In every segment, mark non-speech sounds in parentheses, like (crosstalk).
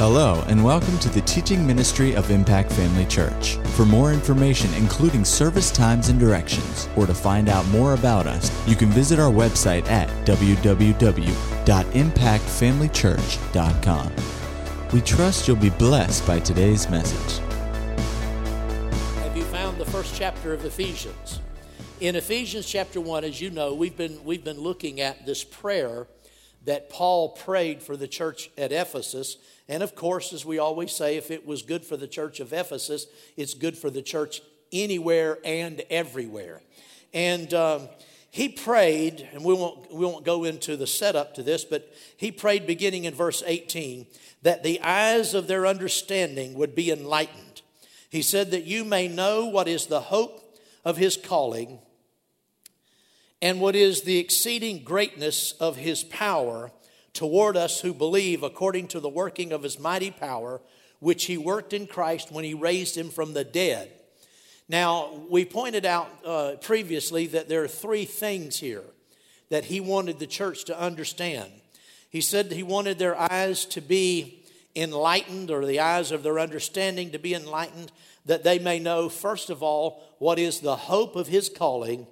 Hello, and welcome to the teaching ministry of Impact Family Church. For more information, including service times and directions, or to find out more about us, you can visit our website at www.impactfamilychurch.com. We trust you'll be blessed by today's message. Have you found the first chapter of Ephesians? In Ephesians chapter 1, as you know, we've been, we've been looking at this prayer that Paul prayed for the church at Ephesus and of course, as we always say, if it was good for the church of Ephesus, it's good for the church anywhere and everywhere. And um, he prayed, and we won't, we won't go into the setup to this, but he prayed beginning in verse 18 that the eyes of their understanding would be enlightened. He said that you may know what is the hope of his calling and what is the exceeding greatness of his power toward us who believe according to the working of his mighty power, which he worked in Christ when he raised him from the dead. Now, we pointed out uh, previously that there are three things here that he wanted the church to understand. He said he wanted their eyes to be enlightened, or the eyes of their understanding to be enlightened, that they may know, first of all, what is the hope of his calling.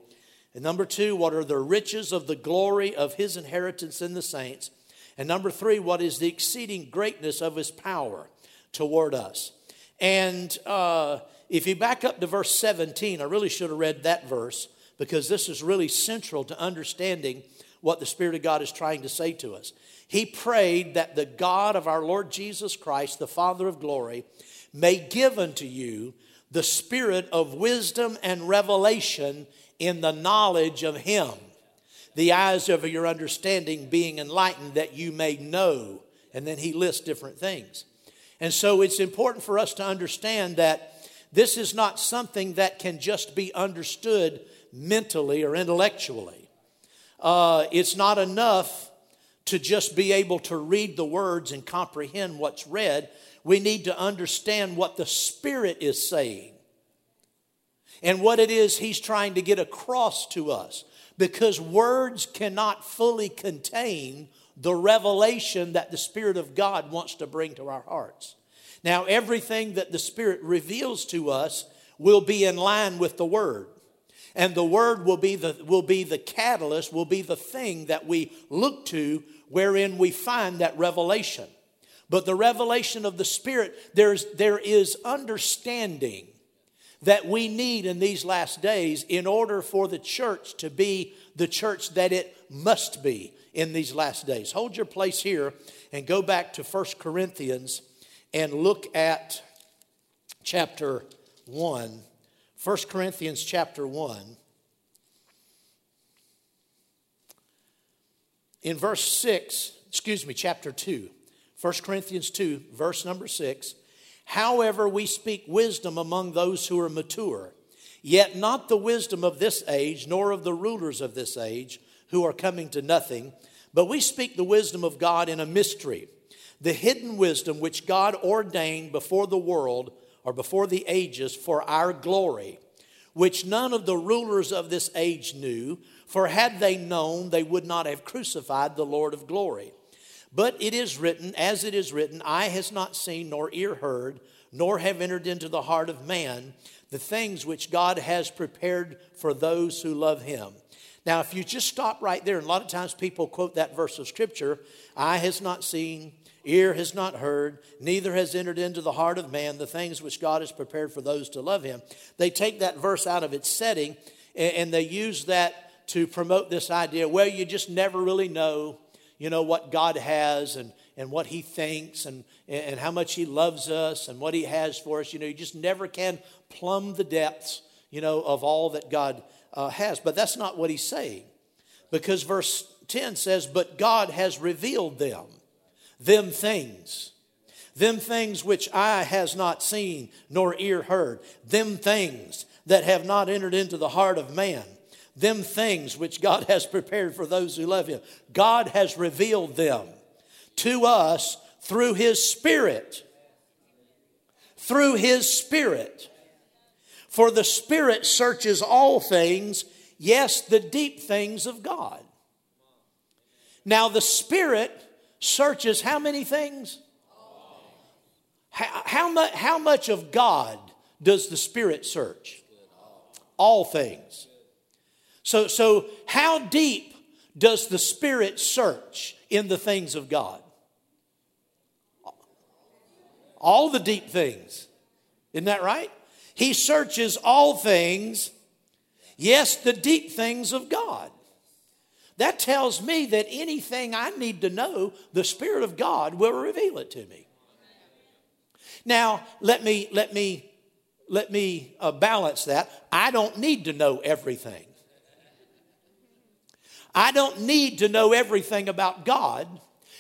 And number two, what are the riches of the glory of his inheritance in the saints. And number three, what is the exceeding greatness of his power toward us? And uh, if you back up to verse 17, I really should have read that verse because this is really central to understanding what the Spirit of God is trying to say to us. He prayed that the God of our Lord Jesus Christ, the Father of glory, may give unto you the spirit of wisdom and revelation in the knowledge of Him the eyes of your understanding being enlightened that you may know. And then he lists different things. And so it's important for us to understand that this is not something that can just be understood mentally or intellectually. Uh, it's not enough to just be able to read the words and comprehend what's read. We need to understand what the Spirit is saying and what it is He's trying to get across to us because words cannot fully contain the revelation that the Spirit of God wants to bring to our hearts. Now, everything that the Spirit reveals to us will be in line with the Word. And the Word will be the, will be the catalyst, will be the thing that we look to wherein we find that revelation. But the revelation of the Spirit, there's, there is understanding that we need in these last days in order for the church to be the church that it must be in these last days. Hold your place here and go back to 1 Corinthians and look at chapter 1. 1 Corinthians chapter 1. In verse 6, excuse me, chapter 2. 1 Corinthians 2, verse number 6. However, we speak wisdom among those who are mature, yet not the wisdom of this age, nor of the rulers of this age, who are coming to nothing, but we speak the wisdom of God in a mystery, the hidden wisdom which God ordained before the world or before the ages for our glory, which none of the rulers of this age knew, for had they known, they would not have crucified the Lord of glory. But it is written, as it is written, eye has not seen, nor ear heard, nor have entered into the heart of man the things which God has prepared for those who love him. Now, if you just stop right there, and a lot of times people quote that verse of scripture eye has not seen, ear has not heard, neither has entered into the heart of man the things which God has prepared for those to love him. They take that verse out of its setting and they use that to promote this idea well, you just never really know you know, what God has and, and what He thinks and, and how much He loves us and what He has for us. You know, you just never can plumb the depths, you know, of all that God uh, has. But that's not what He's saying. Because verse 10 says, But God has revealed them, them things. Them things which eye has not seen nor ear heard, them things that have not entered into the heart of man them things which God has prepared for those who love Him. God has revealed them to us through His Spirit. Through His Spirit. For the Spirit searches all things, yes, the deep things of God. Now, the Spirit searches how many things? How, how, much, how much of God does the Spirit search? All things. So, so how deep does the Spirit search in the things of God? All the deep things. Isn't that right? He searches all things, yes, the deep things of God. That tells me that anything I need to know, the Spirit of God will reveal it to me. Now, let me let me let me uh, balance that. I don't need to know everything. I don't need to know everything about God.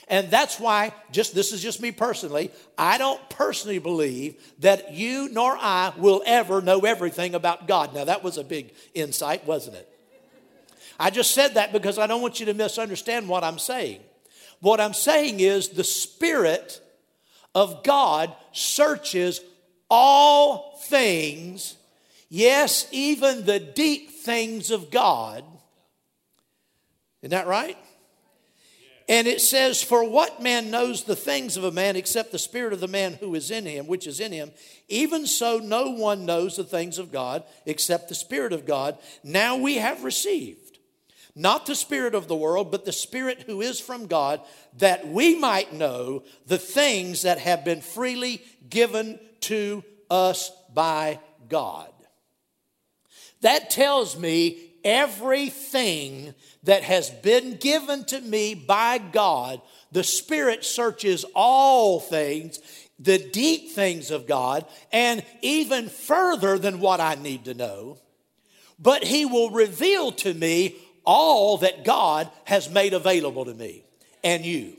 And that's why, just this is just me personally, I don't personally believe that you nor I will ever know everything about God. Now, that was a big insight, wasn't it? I just said that because I don't want you to misunderstand what I'm saying. What I'm saying is the Spirit of God searches all things, yes, even the deep things of God. Isn't that right? And it says, For what man knows the things of a man except the spirit of the man who is in him, which is in him? Even so, no one knows the things of God except the Spirit of God. Now we have received not the Spirit of the world, but the Spirit who is from God, that we might know the things that have been freely given to us by God. That tells me everything that has been given to me by God, the Spirit searches all things, the deep things of God, and even further than what I need to know. But He will reveal to me all that God has made available to me and you.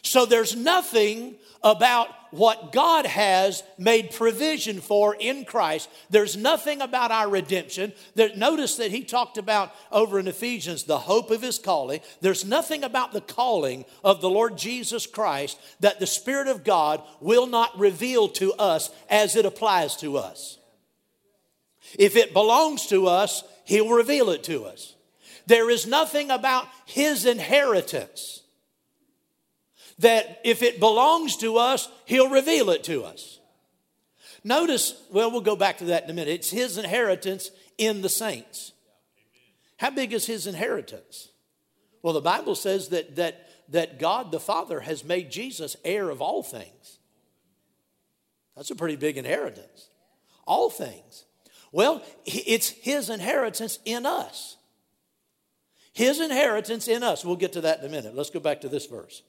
So there's nothing about what God has made provision for in Christ. There's nothing about our redemption. There, notice that he talked about over in Ephesians the hope of his calling. There's nothing about the calling of the Lord Jesus Christ that the Spirit of God will not reveal to us as it applies to us. If it belongs to us, he'll reveal it to us. There is nothing about his inheritance that if it belongs to us, He'll reveal it to us. Notice, well, we'll go back to that in a minute. It's His inheritance in the saints. How big is His inheritance? Well, the Bible says that, that, that God the Father has made Jesus heir of all things. That's a pretty big inheritance. All things. Well, it's His inheritance in us. His inheritance in us. We'll get to that in a minute. Let's go back to this verse.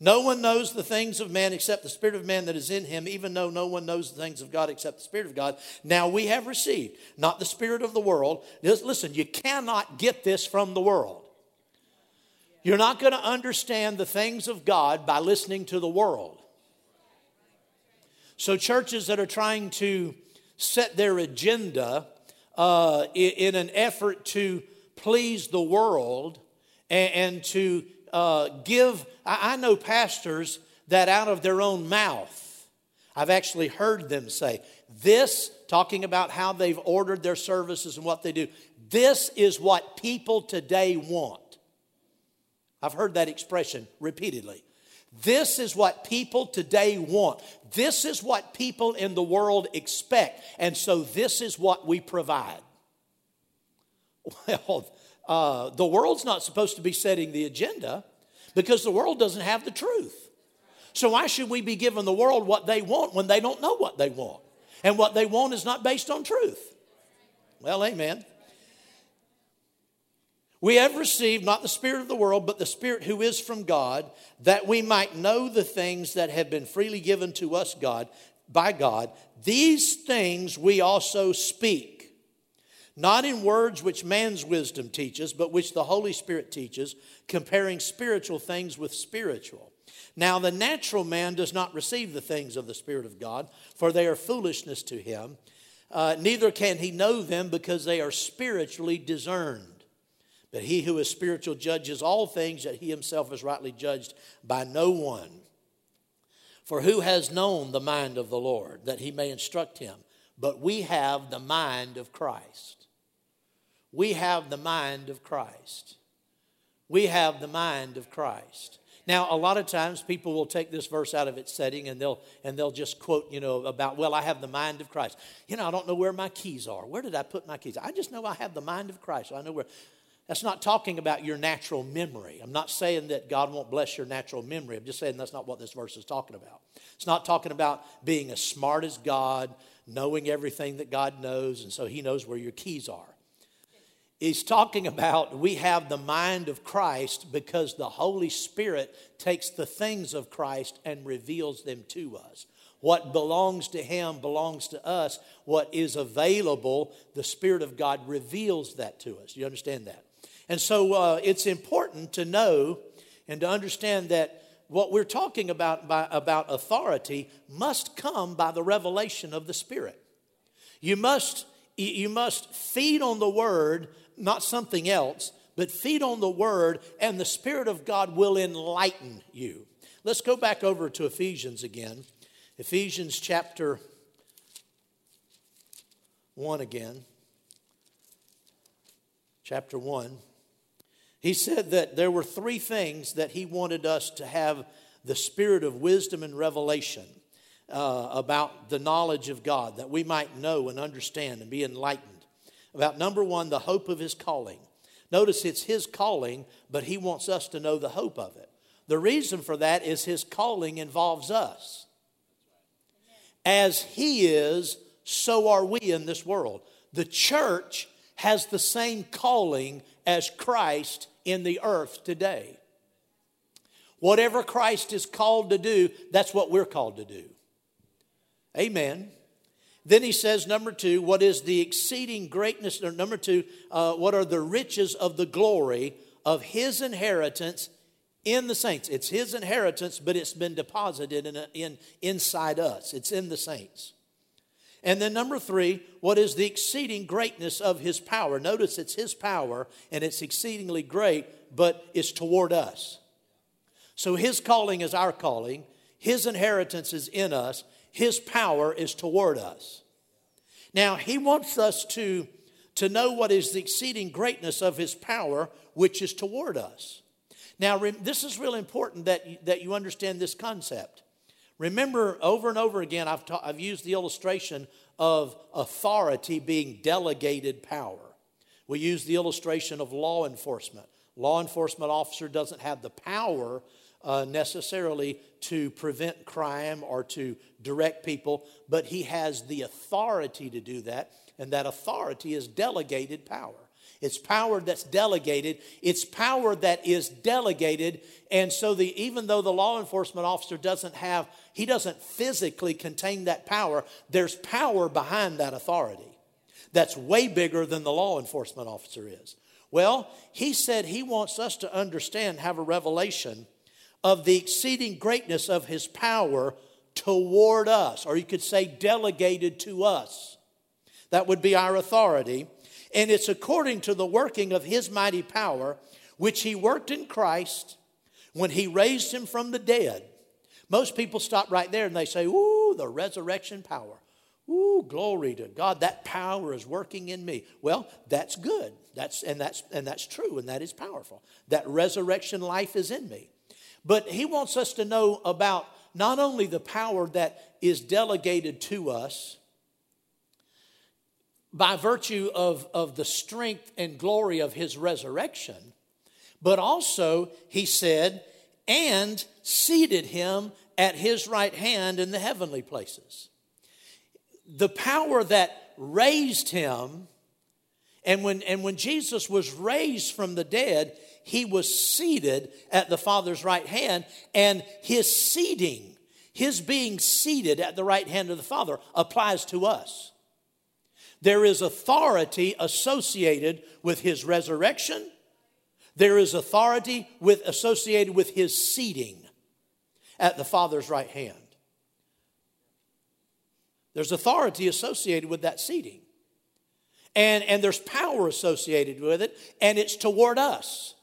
No one knows the things of man except the Spirit of man that is in him, even though no one knows the things of God except the Spirit of God. Now we have received, not the Spirit of the world. Listen, you cannot get this from the world. You're not going to understand the things of God by listening to the world. So, churches that are trying to set their agenda uh, in, an effort to please the world and, and to uh, give, I, I know pastors that out of their own mouth, I've actually heard them say, this, talking about how they've ordered their services and what they do, this is what people today want. I've heard that expression repeatedly. This is what people today want. This is what people in the world expect. And so this is what we provide. (laughs) Well, uh, the world's not supposed to be setting the agenda because the world doesn't have the truth. So, why should we be giving the world what they want when they don't know what they want? And what they want is not based on truth. Well, amen. We have received not the Spirit of the world, but the Spirit who is from God, that we might know the things that have been freely given to us God by God. These things we also speak not in words which man's wisdom teaches, but which the Holy Spirit teaches, comparing spiritual things with spiritual. Now, the natural man does not receive the things of the Spirit of God, for they are foolishness to him. Uh, neither can he know them because they are spiritually discerned. But he who is spiritual judges all things, that he himself is rightly judged by no one. For who has known the mind of the Lord, that he may instruct him? But we have the mind of Christ we have the mind of Christ. We have the mind of Christ. Now, a lot of times people will take this verse out of its setting and they'll and they'll just quote, you know, about, well, I have the mind of Christ. You know, I don't know where my keys are. Where did I put my keys? I just know I have the mind of Christ. So I know where. That's not talking about your natural memory. I'm not saying that God won't bless your natural memory. I'm just saying that's not what this verse is talking about. It's not talking about being as smart as God, knowing everything that God knows, and so He knows where your keys are. He's talking about we have the mind of Christ because the Holy Spirit takes the things of Christ and reveals them to us. What belongs to Him belongs to us. What is available, the Spirit of God reveals that to us. You understand that? And so uh, it's important to know and to understand that what we're talking about by, about authority must come by the revelation of the Spirit. You must, you must feed on the Word, not something else, but feed on the Word, and the Spirit of God will enlighten you. Let's go back over to Ephesians again. Ephesians chapter 1 again. Chapter 1. He said that there were three things that he wanted us to have the spirit of wisdom and revelation uh, about the knowledge of God, that we might know and understand and be enlightened. About number one, the hope of his calling. Notice it's his calling, but he wants us to know the hope of it. The reason for that is his calling involves us. As he is, so are we in this world. The church has the same calling as Christ in the earth today. Whatever Christ is called to do, that's what we're called to do. Amen. Then he says, number two, what is the exceeding greatness, or number two, uh, what are the riches of the glory of his inheritance in the saints? It's his inheritance, but it's been deposited in, a, in inside us. It's in the saints. And then number three, what is the exceeding greatness of his power? Notice it's his power and it's exceedingly great, but it's toward us. So his calling is our calling, his inheritance is in us, his power is toward us. Now, he wants us to, to know what is the exceeding greatness of his power, which is toward us. Now, this is really important that, that you understand this concept. Remember, over and over again, I've, ta- I've used the illustration of authority being delegated power. We use the illustration of law enforcement. Law enforcement officer doesn't have the power uh, necessarily to prevent crime or to direct people, but he has the authority to do that, and that authority is delegated power. It's power that's delegated. It's power that is delegated. And so the even though the law enforcement officer doesn't have, he doesn't physically contain that power, there's power behind that authority. That's way bigger than the law enforcement officer is. Well, he said he wants us to understand, have a revelation of the exceeding greatness of his power toward us, or you could say delegated to us. That would be our authority and it's according to the working of his mighty power, which he worked in Christ when he raised him from the dead. Most people stop right there and they say, Ooh, the resurrection power. Ooh, glory to God. That power is working in me. Well, that's good. That's and that's and that's true, and that is powerful. That resurrection life is in me. But he wants us to know about not only the power that is delegated to us, by virtue of, of the strength and glory of his resurrection, but also, he said, and seated him at his right hand in the heavenly places. The power that raised him, and when, and when Jesus was raised from the dead, he was seated at the Father's right hand, and his seating, his being seated at the right hand of the Father, applies to us. There is authority associated with his resurrection. There is authority with, associated with his seating at the Father's right hand. There's authority associated with that seating. And, and there's power associated with it, and it's toward us.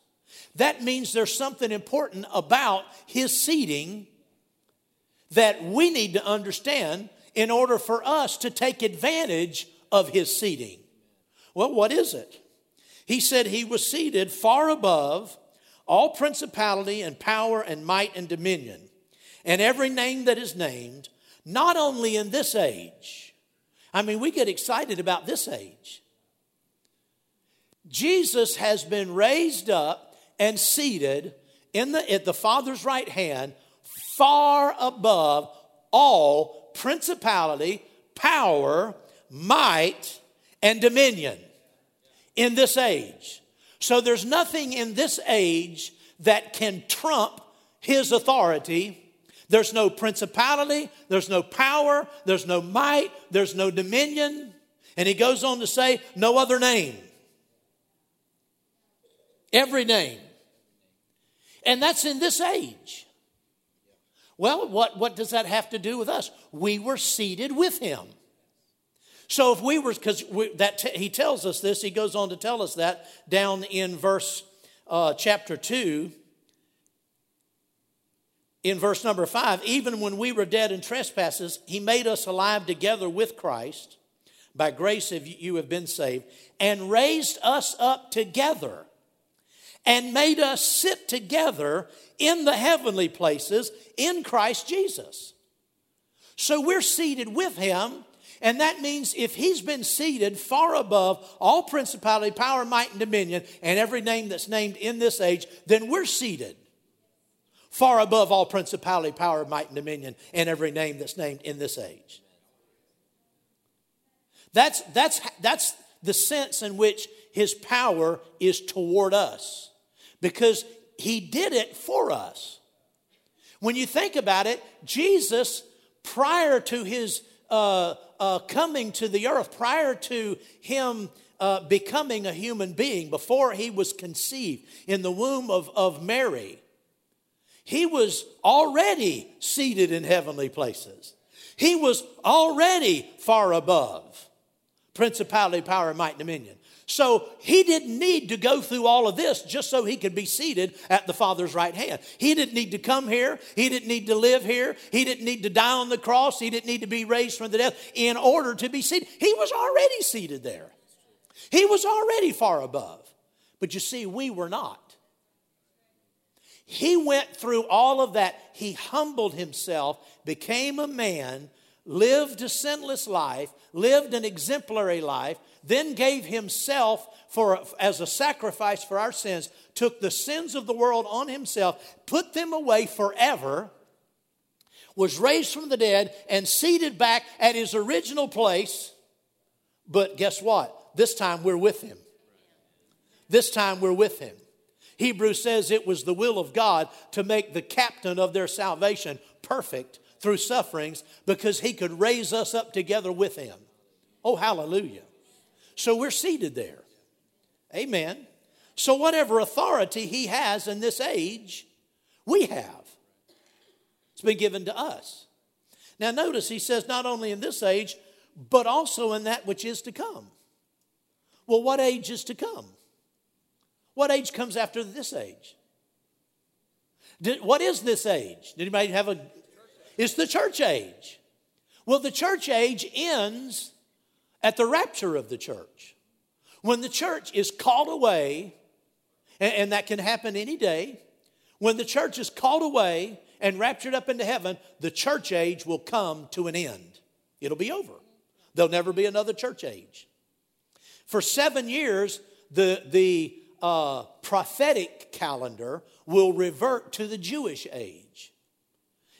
That means there's something important about his seating that we need to understand in order for us to take advantage of his seating. Well, what is it? He said he was seated far above all principality and power and might and dominion, and every name that is named, not only in this age. I mean, we get excited about this age. Jesus has been raised up and seated in the, at the Father's right hand, far above all principality, power, might, and dominion in this age. So there's nothing in this age that can trump his authority. There's no principality, there's no power, there's no might, there's no dominion. And he goes on to say, no other name. Every name. And that's in this age. Well, what, what does that have to do with us? We were seated with him. So if we were, because that t- he tells us this, he goes on to tell us that down in verse uh, chapter 2, in verse number 5, even when we were dead in trespasses, he made us alive together with Christ. By grace have you have been saved, and raised us up together, and made us sit together in the heavenly places in Christ Jesus. So we're seated with him and that means if he's been seated far above all principality, power, might, and dominion, and every name that's named in this age, then we're seated far above all principality, power, might, and dominion, and every name that's named in this age. That's, that's, that's the sense in which his power is toward us because he did it for us. When you think about it, Jesus, prior to his uh, uh, coming to the earth, prior to him uh, becoming a human being, before he was conceived in the womb of, of Mary, he was already seated in heavenly places. He was already far above principality, power, might, dominion. So he didn't need to go through all of this just so he could be seated at the Father's right hand. He didn't need to come here. He didn't need to live here. He didn't need to die on the cross. He didn't need to be raised from the death in order to be seated. He was already seated there. He was already far above. But you see, we were not. He went through all of that. He humbled himself, became a man, lived a sinless life, lived an exemplary life, then gave himself for, as a sacrifice for our sins, took the sins of the world on himself, put them away forever, was raised from the dead, and seated back at his original place. But guess what? This time we're with him. This time we're with him. Hebrews says it was the will of God to make the captain of their salvation perfect through sufferings because he could raise us up together with him. Oh, hallelujah. So we're seated there. Amen. So, whatever authority he has in this age, we have. It's been given to us. Now, notice he says not only in this age, but also in that which is to come. Well, what age is to come? What age comes after this age? Did, what is this age? Did anybody have a? It's the church age. Well, the church age ends at the rapture of the church. When the church is called away, and, and that can happen any day, when the church is called away and raptured up into heaven, the church age will come to an end. It'll be over. There'll never be another church age. For seven years, the, the uh, prophetic calendar will revert to the Jewish age.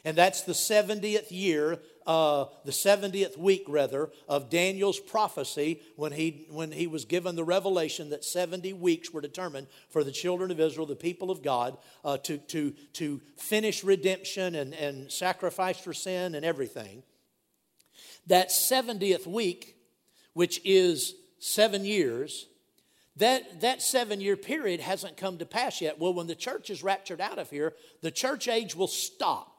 And that's the 70th year uh, the 70th week, rather, of Daniel's prophecy when he, when he was given the revelation that 70 weeks were determined for the children of Israel, the people of God, uh, to, to, to finish redemption and, and sacrifice for sin and everything. That 70th week, which is seven years, that, that seven year period hasn't come to pass yet. Well, when the church is raptured out of here, the church age will stop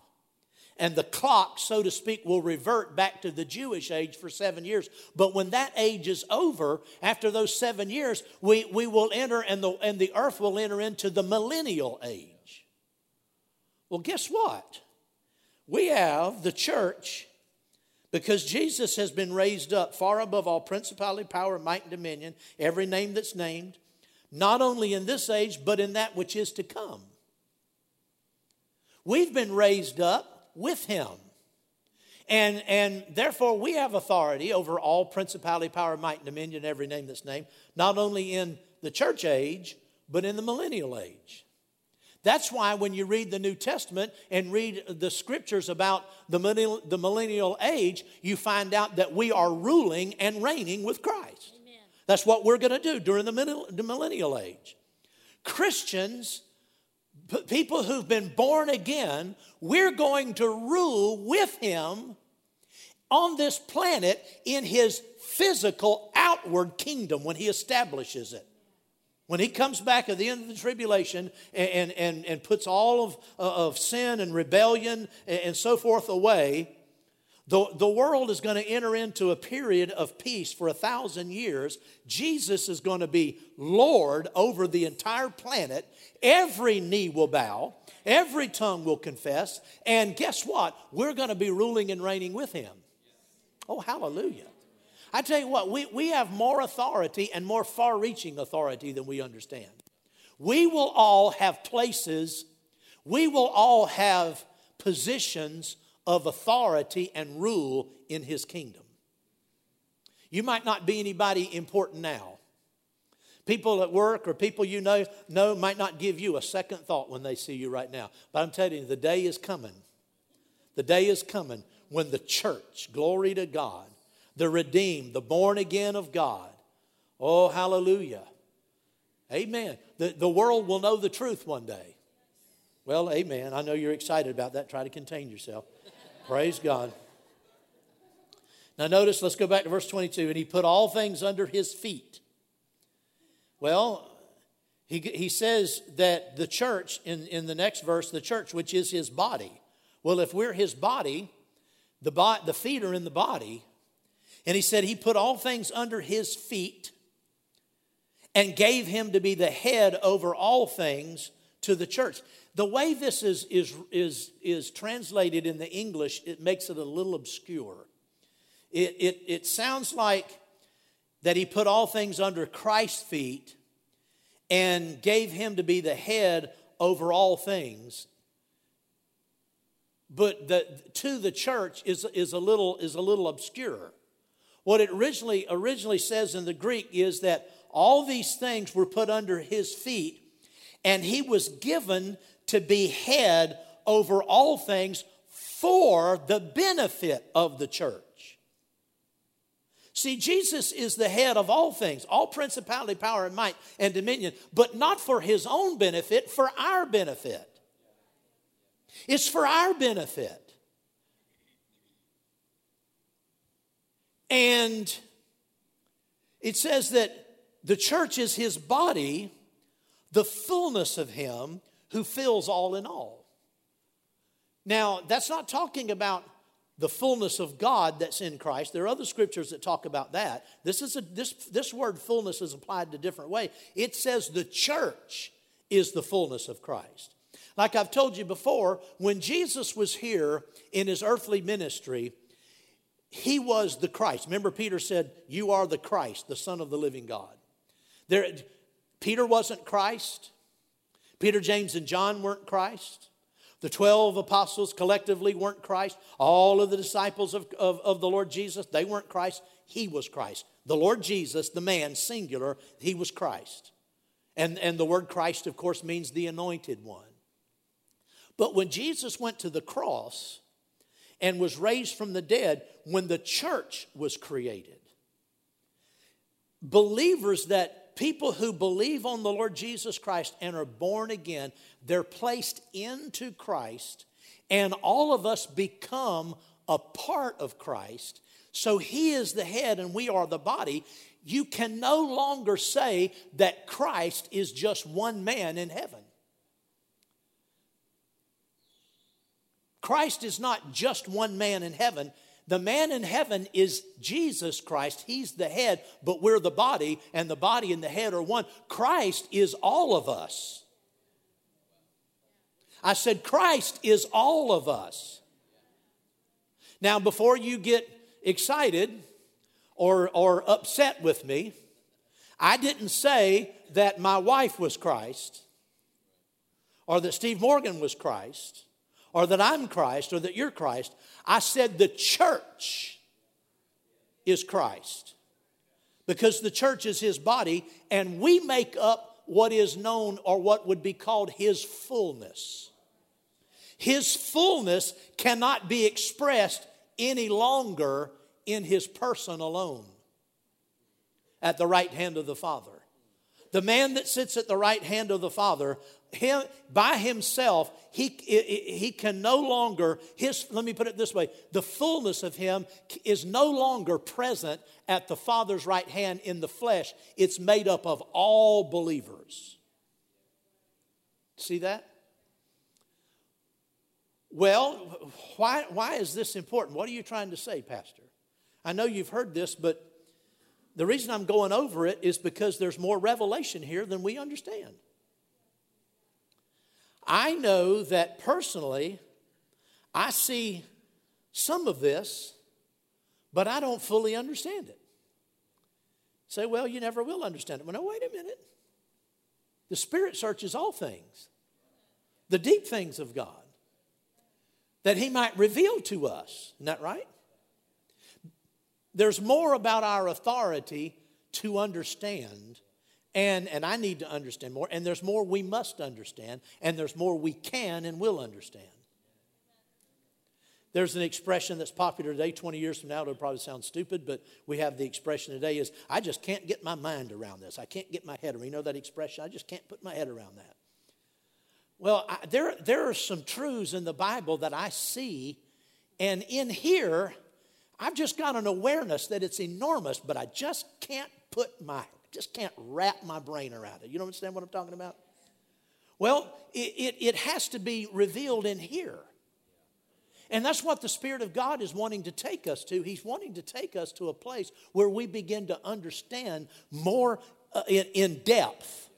and the clock, so to speak, will revert back to the Jewish age for seven years. But when that age is over, after those seven years, we, we will enter and the, and the earth will enter into the millennial age. Well, guess what? We have the church because Jesus has been raised up far above all principality, power, might, and dominion, every name that's named, not only in this age, but in that which is to come. We've been raised up with him. And, and therefore, we have authority over all principality, power, might, and dominion, every name that's named, not only in the church age, but in the millennial age. That's why when you read the New Testament and read the scriptures about the millennial, the millennial age, you find out that we are ruling and reigning with Christ. Amen. That's what we're going to do during the, the millennial age. Christians, people who've been born again, we're going to rule with Him on this planet in His physical outward kingdom when He establishes it. When he comes back at the end of the tribulation and, and, and puts all of, uh, of sin and rebellion and so forth away, the, the world is going to enter into a period of peace for a thousand years. Jesus is going to be Lord over the entire planet. Every knee will bow, every tongue will confess. And guess what? We're going to be ruling and reigning with him. Oh, hallelujah. I tell you what, we, we have more authority and more far reaching authority than we understand. We will all have places, we will all have positions of authority and rule in His kingdom. You might not be anybody important now. People at work or people you know, know might not give you a second thought when they see you right now. But I'm telling you, the day is coming. The day is coming when the church, glory to God, the redeemed, the born again of God. Oh, hallelujah. Amen. The, the world will know the truth one day. Well, amen. I know you're excited about that. Try to contain yourself. Praise God. Now, notice, let's go back to verse 22. And he put all things under his feet. Well, he, he says that the church, in, in the next verse, the church, which is his body. Well, if we're his body, the, bo- the feet are in the body, and he said he put all things under his feet and gave him to be the head over all things to the church. The way this is, is, is, is translated in the English, it makes it a little obscure. It, it, it sounds like that he put all things under Christ's feet and gave him to be the head over all things. But the, to the church is, is, a little, is a little obscure. What it originally, originally says in the Greek is that all these things were put under his feet, and he was given to be head over all things for the benefit of the church. See, Jesus is the head of all things, all principality, power, and might and dominion, but not for his own benefit, for our benefit. It's for our benefit. And it says that the church is his body, the fullness of him who fills all in all. Now, that's not talking about the fullness of God that's in Christ. There are other scriptures that talk about that. This, is a, this, this word fullness is applied a different way. It says the church is the fullness of Christ. Like I've told you before, when Jesus was here in his earthly ministry, he was the Christ. Remember, Peter said, You are the Christ, the Son of the living God. There, Peter wasn't Christ. Peter, James, and John weren't Christ. The 12 apostles collectively weren't Christ. All of the disciples of, of, of, the Lord Jesus, they weren't Christ. He was Christ. The Lord Jesus, the man, singular, he was Christ. And, and the word Christ, of course, means the anointed one. But when Jesus went to the cross, and was raised from the dead when the church was created. Believers that people who believe on the Lord Jesus Christ and are born again, they're placed into Christ, and all of us become a part of Christ. So he is the head and we are the body. You can no longer say that Christ is just one man in heaven. Christ is not just one man in heaven. The man in heaven is Jesus Christ. He's the head, but we're the body, and the body and the head are one. Christ is all of us. I said, Christ is all of us. Now, before you get excited or, or upset with me, I didn't say that my wife was Christ or that Steve Morgan was Christ or that I'm Christ or that you're Christ. I said the church is Christ because the church is his body and we make up what is known or what would be called his fullness. His fullness cannot be expressed any longer in his person alone at the right hand of the Father. The man that sits at the right hand of the Father, him, by himself, he, he can no longer, his, let me put it this way the fullness of him is no longer present at the Father's right hand in the flesh. It's made up of all believers. See that? Well, why, why is this important? What are you trying to say, Pastor? I know you've heard this, but the reason I'm going over it is because there's more revelation here than we understand. I know that personally, I see some of this, but I don't fully understand it. Say, well, you never will understand it. Well, no, wait a minute. The Spirit searches all things, the deep things of God, that He might reveal to us. Isn't that right? There's more about our authority to understand, and, and I need to understand more, and there's more we must understand, and there's more we can and will understand. There's an expression that's popular today, 20 years from now, it'll probably sound stupid, but we have the expression today is, I just can't get my mind around this. I can't get my head around You know that expression? I just can't put my head around that. Well, I, there, there are some truths in the Bible that I see, and in here, I've just got an awareness that it's enormous, but I just can't put my, just can't wrap my brain around it. You don't understand what I'm talking about? Well, it, it, it has to be revealed in here. And that's what the Spirit of God is wanting to take us to. He's wanting to take us to a place where we begin to understand more uh, in, in depth.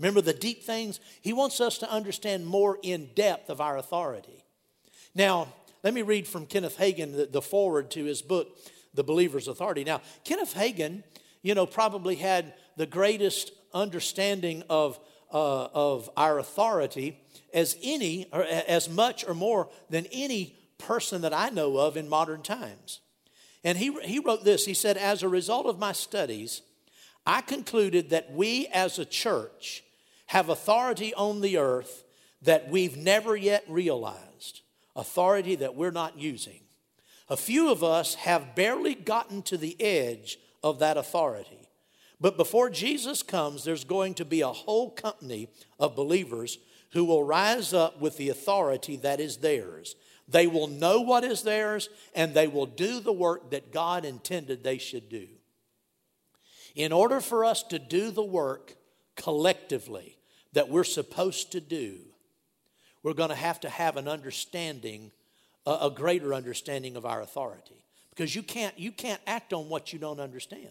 Remember the deep things? He wants us to understand more in depth of our authority. Now, let me read from Kenneth Hagin the, the foreword to his book, The Believer's Authority. Now, Kenneth Hagin, you know, probably had the greatest understanding of, uh, of our authority as any, or as much or more than any person that I know of in modern times. And he, he wrote this He said, As a result of my studies, I concluded that we as a church have authority on the earth that we've never yet realized authority that we're not using. A few of us have barely gotten to the edge of that authority. But before Jesus comes, there's going to be a whole company of believers who will rise up with the authority that is theirs. They will know what is theirs and they will do the work that God intended they should do. In order for us to do the work collectively that we're supposed to do, we're going to have to have an understanding, a, greater understanding of our authority. Because you can't, you can't act on what you don't understand.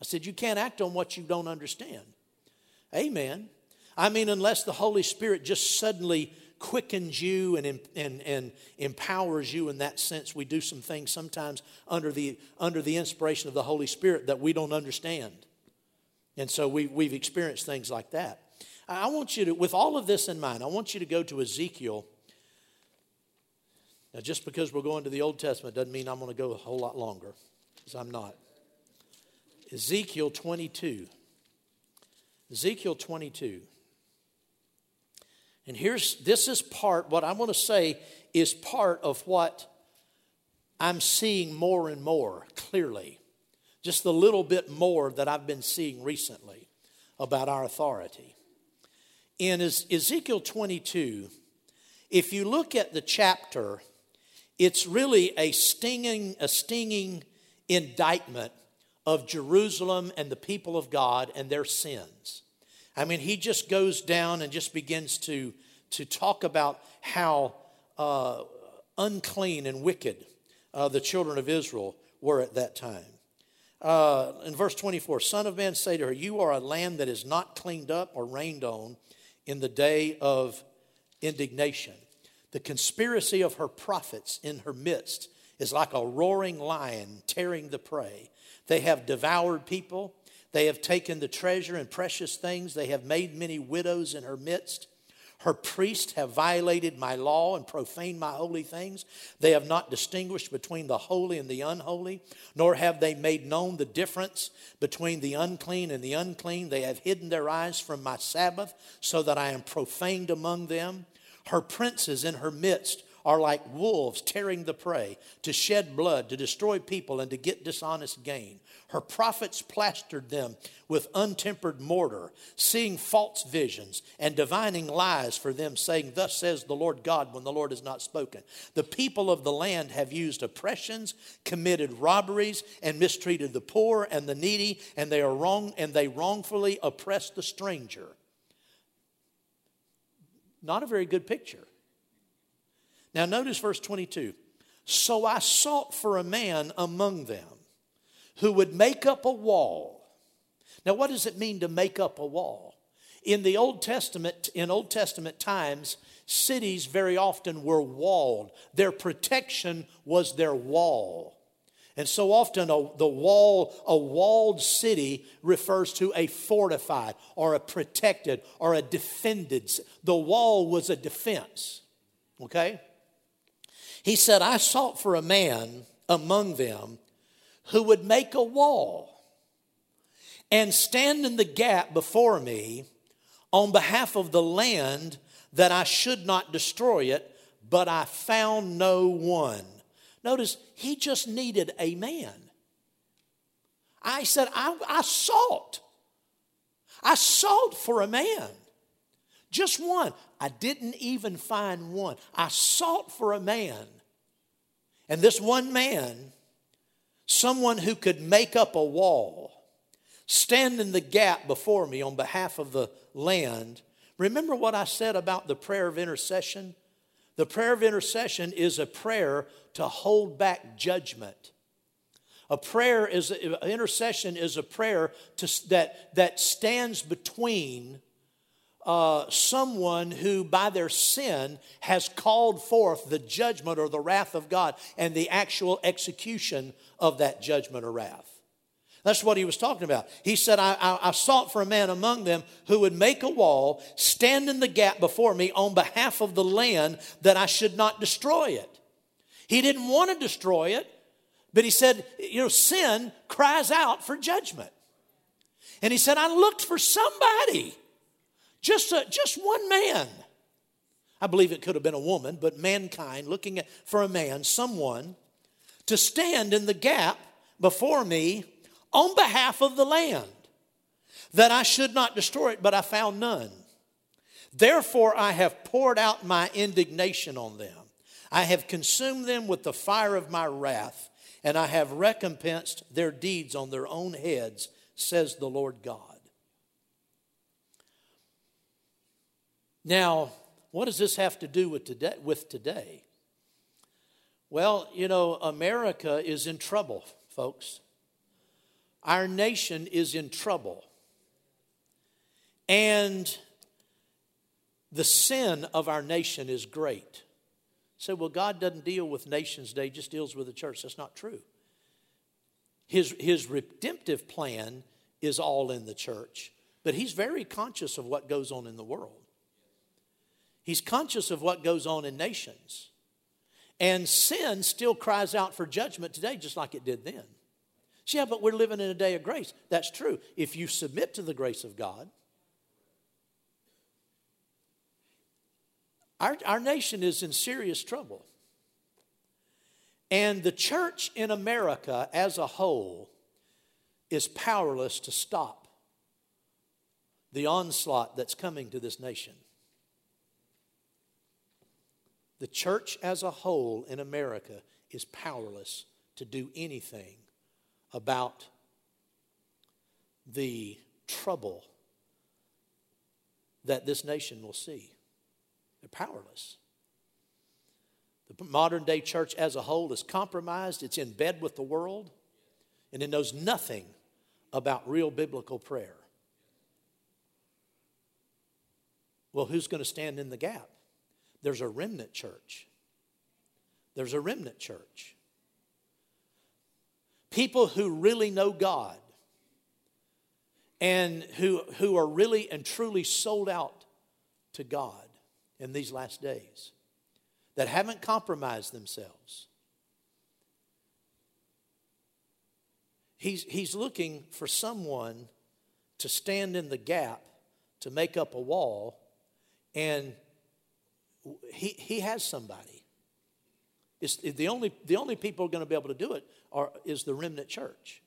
I said, you can't act on what you don't understand. Amen. I mean, unless the Holy Spirit just suddenly quickens you and, and, and empowers you in that sense, we do some things sometimes under the, under the inspiration of the Holy Spirit that we don't understand. And so we, we've experienced things like that. I want you to, with all of this in mind, I want you to go to Ezekiel. Now, just because we're going to the Old Testament doesn't mean I'm going to go a whole lot longer, because I'm not. Ezekiel 22. Ezekiel 22. And here's this is part, what I want to say is part of what I'm seeing more and more clearly. Just a little bit more that I've been seeing recently about our authority in Ezekiel 22, if you look at the chapter, it's really a stinging, a stinging indictment of Jerusalem and the people of God and their sins. I mean, he just goes down and just begins to, to talk about how uh, unclean and wicked uh, the children of Israel were at that time. Uh, in verse 24, Son of man, say to her, You are a land that is not cleaned up or rained on in the day of indignation. The conspiracy of her prophets in her midst is like a roaring lion tearing the prey. They have devoured people. They have taken the treasure and precious things. They have made many widows in her midst. Her priests have violated my law and profaned my holy things. They have not distinguished between the holy and the unholy, nor have they made known the difference between the unclean and the unclean. They have hidden their eyes from my Sabbath, so that I am profaned among them. Her princes in her midst are like wolves tearing the prey, to shed blood, to destroy people, and to get dishonest gain. Her prophets plastered them with untempered mortar, seeing false visions and divining lies for them, saying, Thus says the Lord God, when the Lord has not spoken. The people of the land have used oppressions, committed robberies, and mistreated the poor and the needy, and they are wrong, and they wrongfully oppress the stranger. Not a very good picture. Now, notice verse 22. So I sought for a man among them who would make up a wall. Now, what does it mean to make up a wall? In the Old Testament, in Old Testament times, cities very often were walled. Their protection was their wall. And so often a, the wall, a walled city refers to a fortified or a protected or a defended. The wall was a defense. Okay? He said, I sought for a man among them who would make a wall and stand in the gap before me on behalf of the land that I should not destroy it, but I found no one. Notice, he just needed a man. I said, I, I sought. I sought for a man. Just one. I didn't even find one. I sought for a man. And this one man someone who could make up a wall, stand in the gap before me on behalf of the land. Remember what I said about the prayer of intercession? The prayer of intercession is a prayer to hold back judgment. A prayer is intercession is a prayer to, that, that stands between uh, someone who, by their sin, has called forth the judgment or the wrath of God and the actual execution of that judgment or wrath. That's what he was talking about. He said, I, I, I, sought for a man among them who would make a wall, stand in the gap before me on behalf of the land that I should not destroy it. He didn't want to destroy it, but he said, you know, sin cries out for judgment. And he said, I looked for somebody just, a, just one man. I believe it could have been a woman, but mankind looking at, for a man, someone, to stand in the gap before me on behalf of the land, that I should not destroy it, but I found none. Therefore, I have poured out my indignation on them. I have consumed them with the fire of my wrath, and I have recompensed their deeds on their own heads, says the Lord God. Now, what does this have to do with today? With today? Well, you know, America is in trouble, folks. Our nation is in trouble. And the sin of our nation is great. Say, so, well, God doesn't deal with nations today, just deals with the church. That's not true. His, his redemptive plan is all in the church, but he's very conscious of what goes on in the world. He's conscious of what goes on in nations. And sin still cries out for judgment today, just like it did then. Yeah, but we're living in a day of grace. That's true. If you submit to the grace of God, our, our nation is in serious trouble. And the church in America as a whole is powerless to stop the onslaught that's coming to this nation. The church as a whole in America is powerless to do anything about the trouble that this nation will see. They're powerless. The modern day church as a whole is compromised, it's in bed with the world, and it knows nothing about real biblical prayer. Well, who's going to stand in the gap? There's a remnant church. There's a remnant church. People who really know God and who, who are really and truly sold out to God. in these last days that haven't compromised themselves. He's, he's looking for someone to stand in the gap to make up a wall, and he, he has somebody. It's, the, only, the only people who are going to be able to do it are, is the remnant church.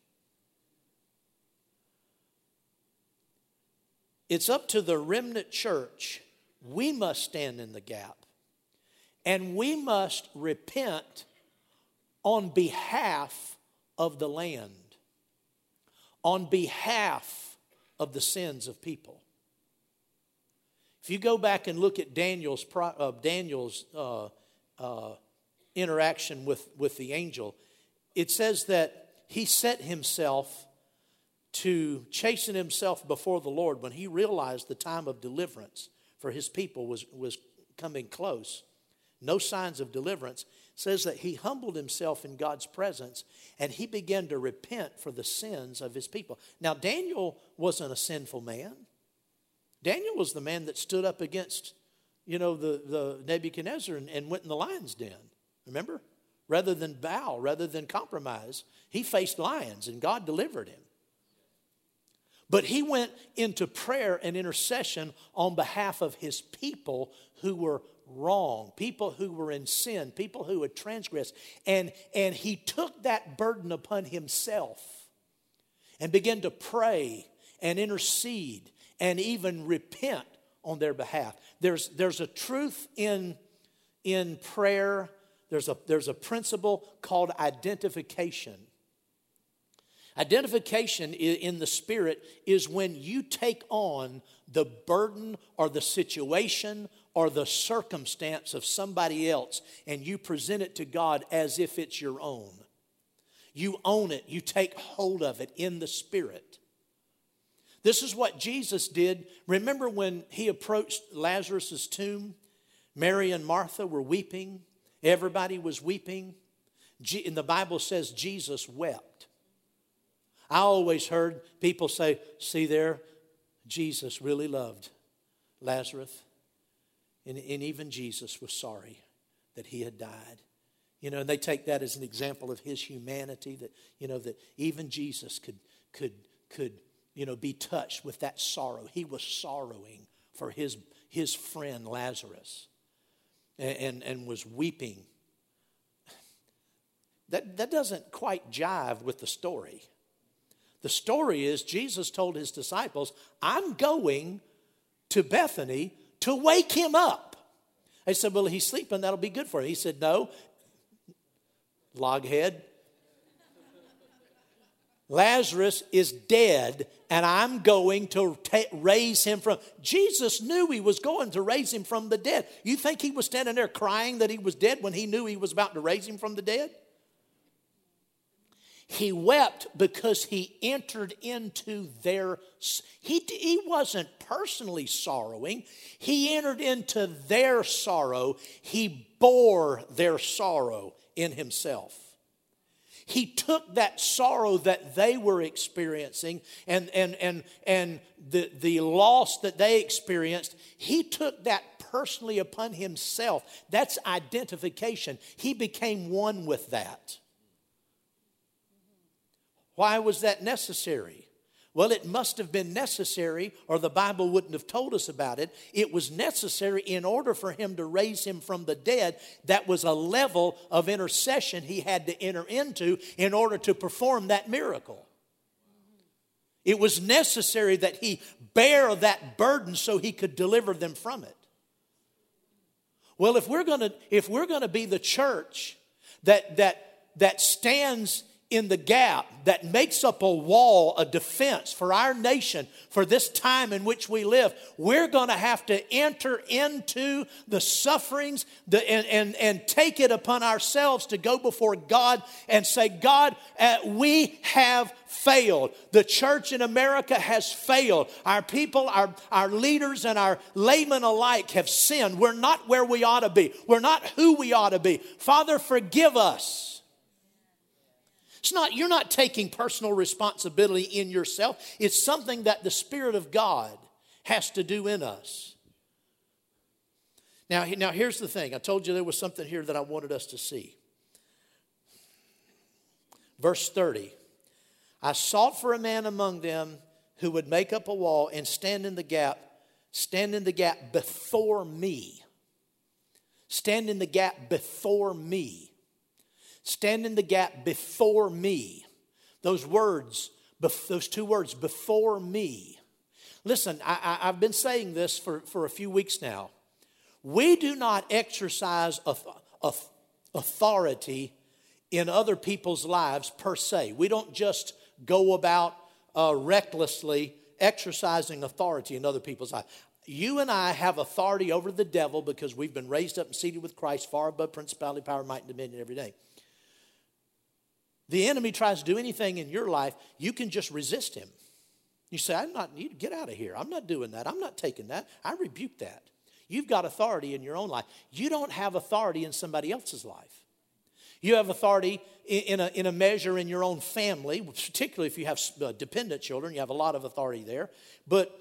It's up to the remnant church. We must stand in the gap. And we must repent on behalf of the land, on behalf of the sins of people. If you go back and look at Daniel's, uh, Daniel's uh, uh, interaction with, with the angel, it says that he set himself to chasten himself before the Lord when he realized the time of deliverance for his people was, was coming close. No signs of deliverance. says that he humbled himself in God's presence and he began to repent for the sins of his people. Now, Daniel wasn't a sinful man. Daniel was the man that stood up against, you know, the, the Nebuchadnezzar and, and went in the lion's den. Remember? Rather than bow, rather than compromise, he faced lions and God delivered him. But he went into prayer and intercession on behalf of his people who were wrong, people who were in sin, people who had transgressed. And, and he took that burden upon himself and began to pray and intercede and even repent on their behalf. There's, there's a truth in, in prayer, there's a, there's a principle called identification. Identification in the Spirit is when you take on the burden or the situation or the circumstance of somebody else and you present it to God as if it's your own. You own it, you take hold of it in the Spirit. This is what Jesus did. Remember when he approached Lazarus' tomb? Mary and Martha were weeping, everybody was weeping. And the Bible says Jesus wept. I always heard people say, see there, Jesus really loved Lazarus. And, and even Jesus was sorry that he had died. You know, and they take that as an example of his humanity, that, you know, that even Jesus could, could, could, you know, be touched with that sorrow. He was sorrowing for his, his friend Lazarus and, and, and was weeping. That, that doesn't quite jive with the story. The story is Jesus told his disciples, I'm going to Bethany to wake him up. They said, Well, he's sleeping, that'll be good for him. He said, No, loghead. Lazarus is dead, and I'm going to ta- raise him from. Jesus knew he was going to raise him from the dead. You think he was standing there crying that he was dead when he knew he was about to raise him from the dead? He wept because he entered into their. He, he wasn't personally sorrowing, he entered into their sorrow. He bore their sorrow in himself. He took that sorrow that they were experiencing and, and, and, and the, the loss that they experienced, he took that personally upon himself. That's identification. He became one with that. Why was that necessary? Well, it must have been necessary, or the Bible wouldn't have told us about it. It was necessary in order for him to raise him from the dead. That was a level of intercession he had to enter into in order to perform that miracle. It was necessary that he bear that burden so he could deliver them from it. Well, if we're gonna, if we're gonna be the church that, that, that stands in the gap that makes up a wall, a defense for our nation, for this time in which we live, we're going to have to enter into the sufferings the, and, and, and take it upon ourselves to go before God and say, God, uh, we have failed. The church in America has failed. Our people, our, our leaders, and our laymen alike have sinned. We're not where we ought to be, we're not who we ought to be. Father, forgive us. It's not, you're not taking personal responsibility in yourself. It's something that the Spirit of God has to do in us. Now, now here's the thing. I told you there was something here that I wanted us to see. Verse 30. I sought for a man among them who would make up a wall and stand in the gap, stand in the gap before me. Stand in the gap before me. Stand in the gap before me. Those words, those two words, before me. Listen, I, have been saying this for, for a few weeks now. We do not exercise authority in other people's lives per se. We don't just go about uh, recklessly exercising authority in other people's lives. You and I have authority over the devil because we've been raised up and seated with Christ far above principality, power, might, and dominion every day. The enemy tries to do anything in your life, you can just resist him. You say, I'm not, you get out of here. I'm not doing that. I'm not taking that. I rebuke that. You've got authority in your own life. You don't have authority in somebody else's life. You have authority in a, in a measure in your own family, particularly if you have uh, dependent children, you have a lot of authority there. But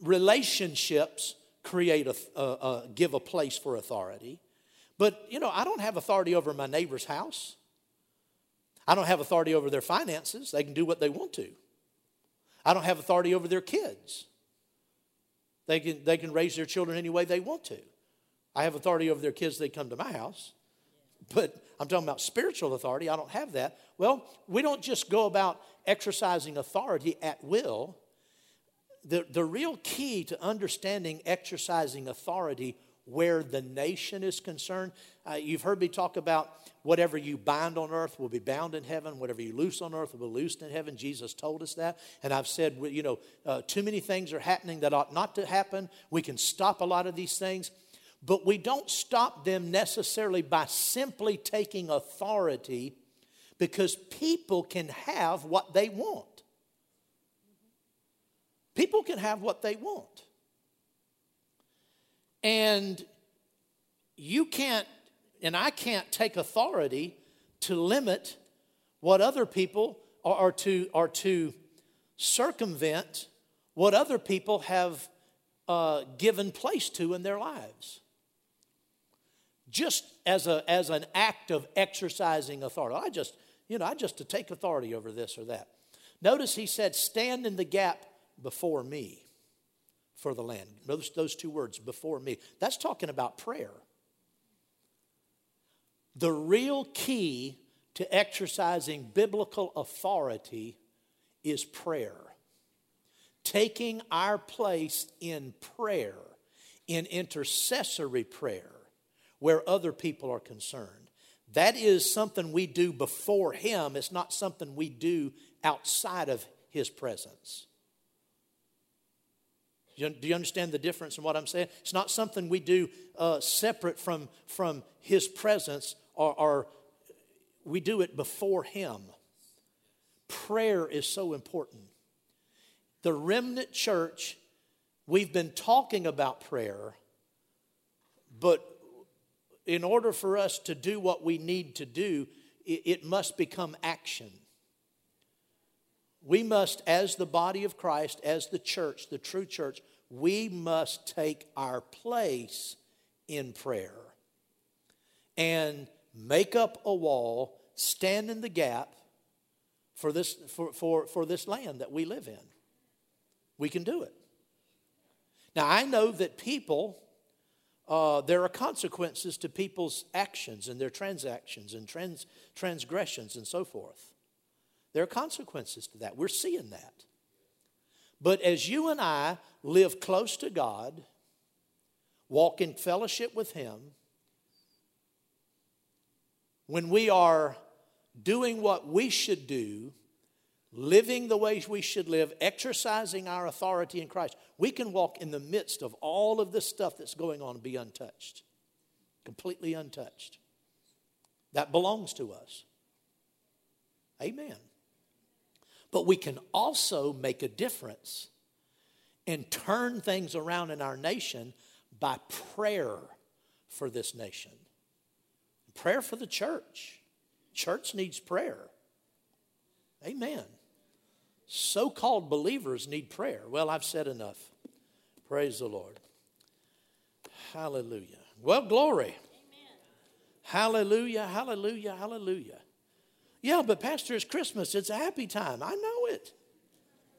relationships create a, a, a give a place for authority. But, you know, I don't have authority over my neighbor's house. I don't have authority over their finances. They can do what they want to. I don't have authority over their kids. They can, they can raise their children any way they want to. I have authority over their kids, they come to my house. But I'm talking about spiritual authority. I don't have that. Well, we don't just go about exercising authority at will. The, the real key to understanding exercising authority where the nation is concerned, uh, you've heard me talk about whatever you bind on earth will be bound in heaven, whatever you loose on earth will be loosed in heaven. Jesus told us that. And I've said, you know, uh, too many things are happening that ought not to happen. We can stop a lot of these things. But we don't stop them necessarily by simply taking authority because people can have what they want. People can have what they want. And you can't, and I can't take authority to limit what other people are, to, are to circumvent what other people have uh, given place to in their lives just as, a, as an act of exercising authority. I just, you know, I just to take authority over this or that. Notice he said, stand in the gap before me for the land. Notice those two words, before me. That's talking about prayer. The real key to exercising biblical authority is prayer. Taking our place in prayer, in intercessory prayer where other people are concerned. That is something we do before Him, it's not something we do outside of His presence. Do you understand the difference in what I'm saying? It's not something we do uh, separate from, from His presence, or, or we do it before Him. Prayer is so important. The remnant church, we've been talking about prayer, but in order for us to do what we need to do, it, it must become action. We must, as the body of Christ, as the church, the true church, we must take our place in prayer and make up a wall, stand in the gap for this, for, for, for this land that we live in. We can do it. Now, I know that people uh, there are consequences to people's actions and their transactions and trans- transgressions and so forth. There are consequences to that. We're seeing that. But as you and I live close to God, walk in fellowship with Him, when we are doing what we should do, living the ways we should live, exercising our authority in Christ, we can walk in the midst of all of this stuff that's going on and be untouched, completely untouched. That belongs to us. Amen. But we can also make a difference and turn things around in our nation by prayer for this nation. Prayer for the church. Church needs prayer. Amen. So called believers need prayer. Well, I've said enough. Praise the Lord. Hallelujah. Well, glory. Amen. Hallelujah, hallelujah, hallelujah. Yeah, but Pastor, it's Christmas. It's a happy time. I know it.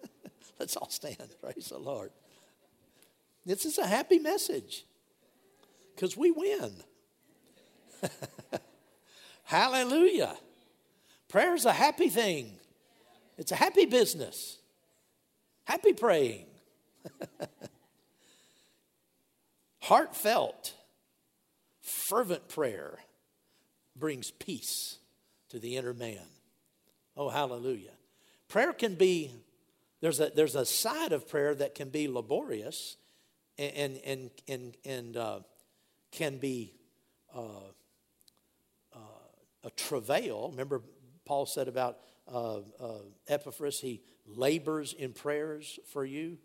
(laughs) Let's all stand. (laughs) Praise the Lord. This is a happy message because we win. (laughs) Hallelujah. Prayer is a happy thing, it's a happy business. Happy praying. Heartfelt, fervent prayer brings peace to the inner man. Oh, hallelujah. Prayer can be, there's a, there's a side of prayer that can be laborious and, and, and, and uh, can be uh, uh, a travail. Remember, Paul said about uh, uh, Epaphras, he labors in prayers for you.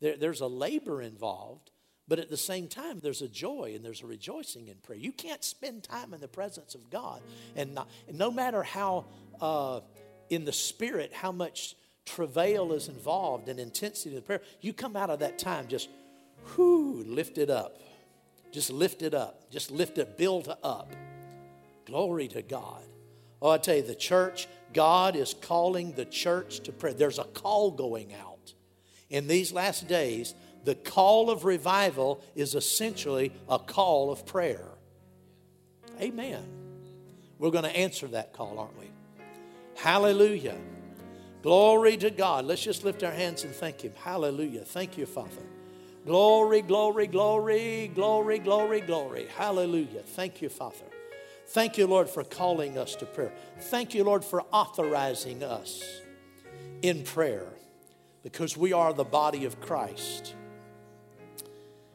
There, there's a labor involved, but at the same time, there's a joy and there's a rejoicing in prayer. You can't spend time in the presence of God, and, not, and no matter how uh, in the spirit, how much travail is involved and intensity of prayer, you come out of that time just, whoo, lifted up. Just lift it up. Just lift it, build up. Glory to God. Oh, I tell you, the church, God is calling the church to pray. There's a call going out. In these last days, the call of revival is essentially a call of prayer. Amen. We're going to answer that call, aren't we? Hallelujah. Glory to God. Let's just lift our hands and thank Him. Hallelujah. Thank you, Father. Glory, glory, glory, glory, glory, glory. Hallelujah. Thank you, Father. Thank you, Lord, for calling us to prayer. Thank you, Lord, for authorizing us in prayer because we are the body of Christ.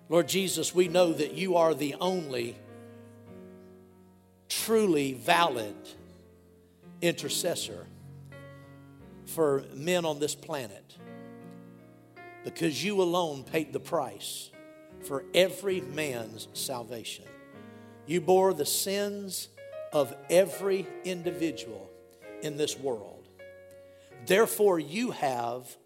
Lord Jesus, we know that you are the only truly valid intercessor for men on this planet because you alone paid the price for every man's salvation. You bore the sins of every individual in this world. Therefore, you have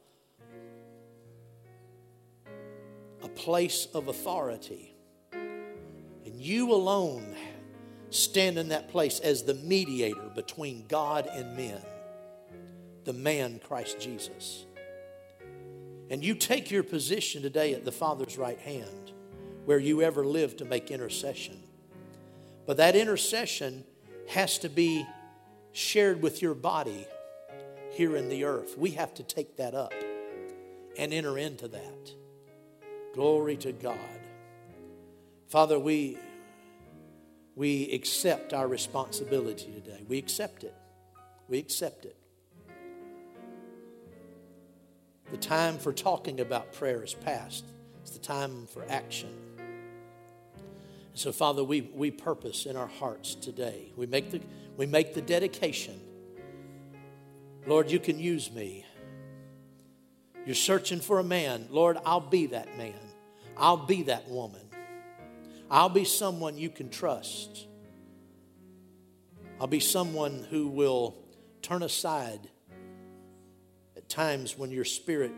a place of authority. And you alone stand in that place as the mediator between God and men, the man Christ Jesus. And you take your position today at the Father's right hand, where you ever lived to make intercession. But that intercession has to be shared with your body here in the earth. We have to take that up and enter into that. Glory to God. Father, we, we accept our responsibility today. We accept it. We accept it. The time for talking about prayer is past. It's the time for action. So, Father, we, we purpose in our hearts today. We make, the, we make the dedication. Lord, you can use me. You're searching for a man. Lord, I'll be that man. I'll be that woman. I'll be someone you can trust. I'll be someone who will turn aside at times when your spirit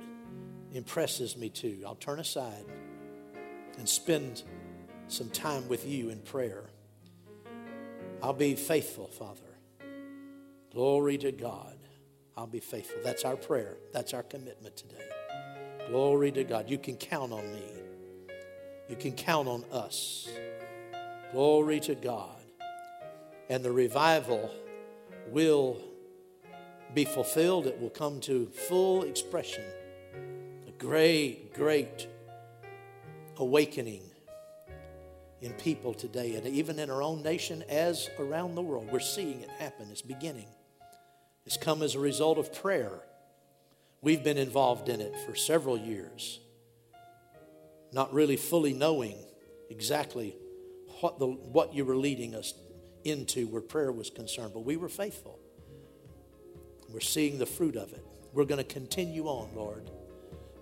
impresses me to. I'll turn aside and spend some time with you in prayer. I'll be faithful, Father. Glory to God. I'll be faithful. That's our prayer. That's our commitment today. Glory to God. You can count on me. You can count on us. Glory to God. And the revival will be fulfilled. It will come to full expression. A great, great awakening in people today, and even in our own nation as around the world. We're seeing it happen. It's beginning. It's come as a result of prayer. We've been involved in it for several years, not really fully knowing exactly what, the, what you were leading us into where prayer was concerned, but we were faithful. We're seeing the fruit of it. We're going to continue on, Lord.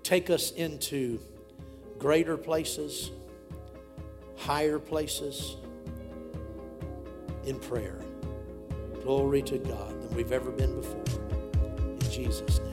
Take us into greater places, higher places in prayer. Glory to God than we've ever been before. In Jesus' name.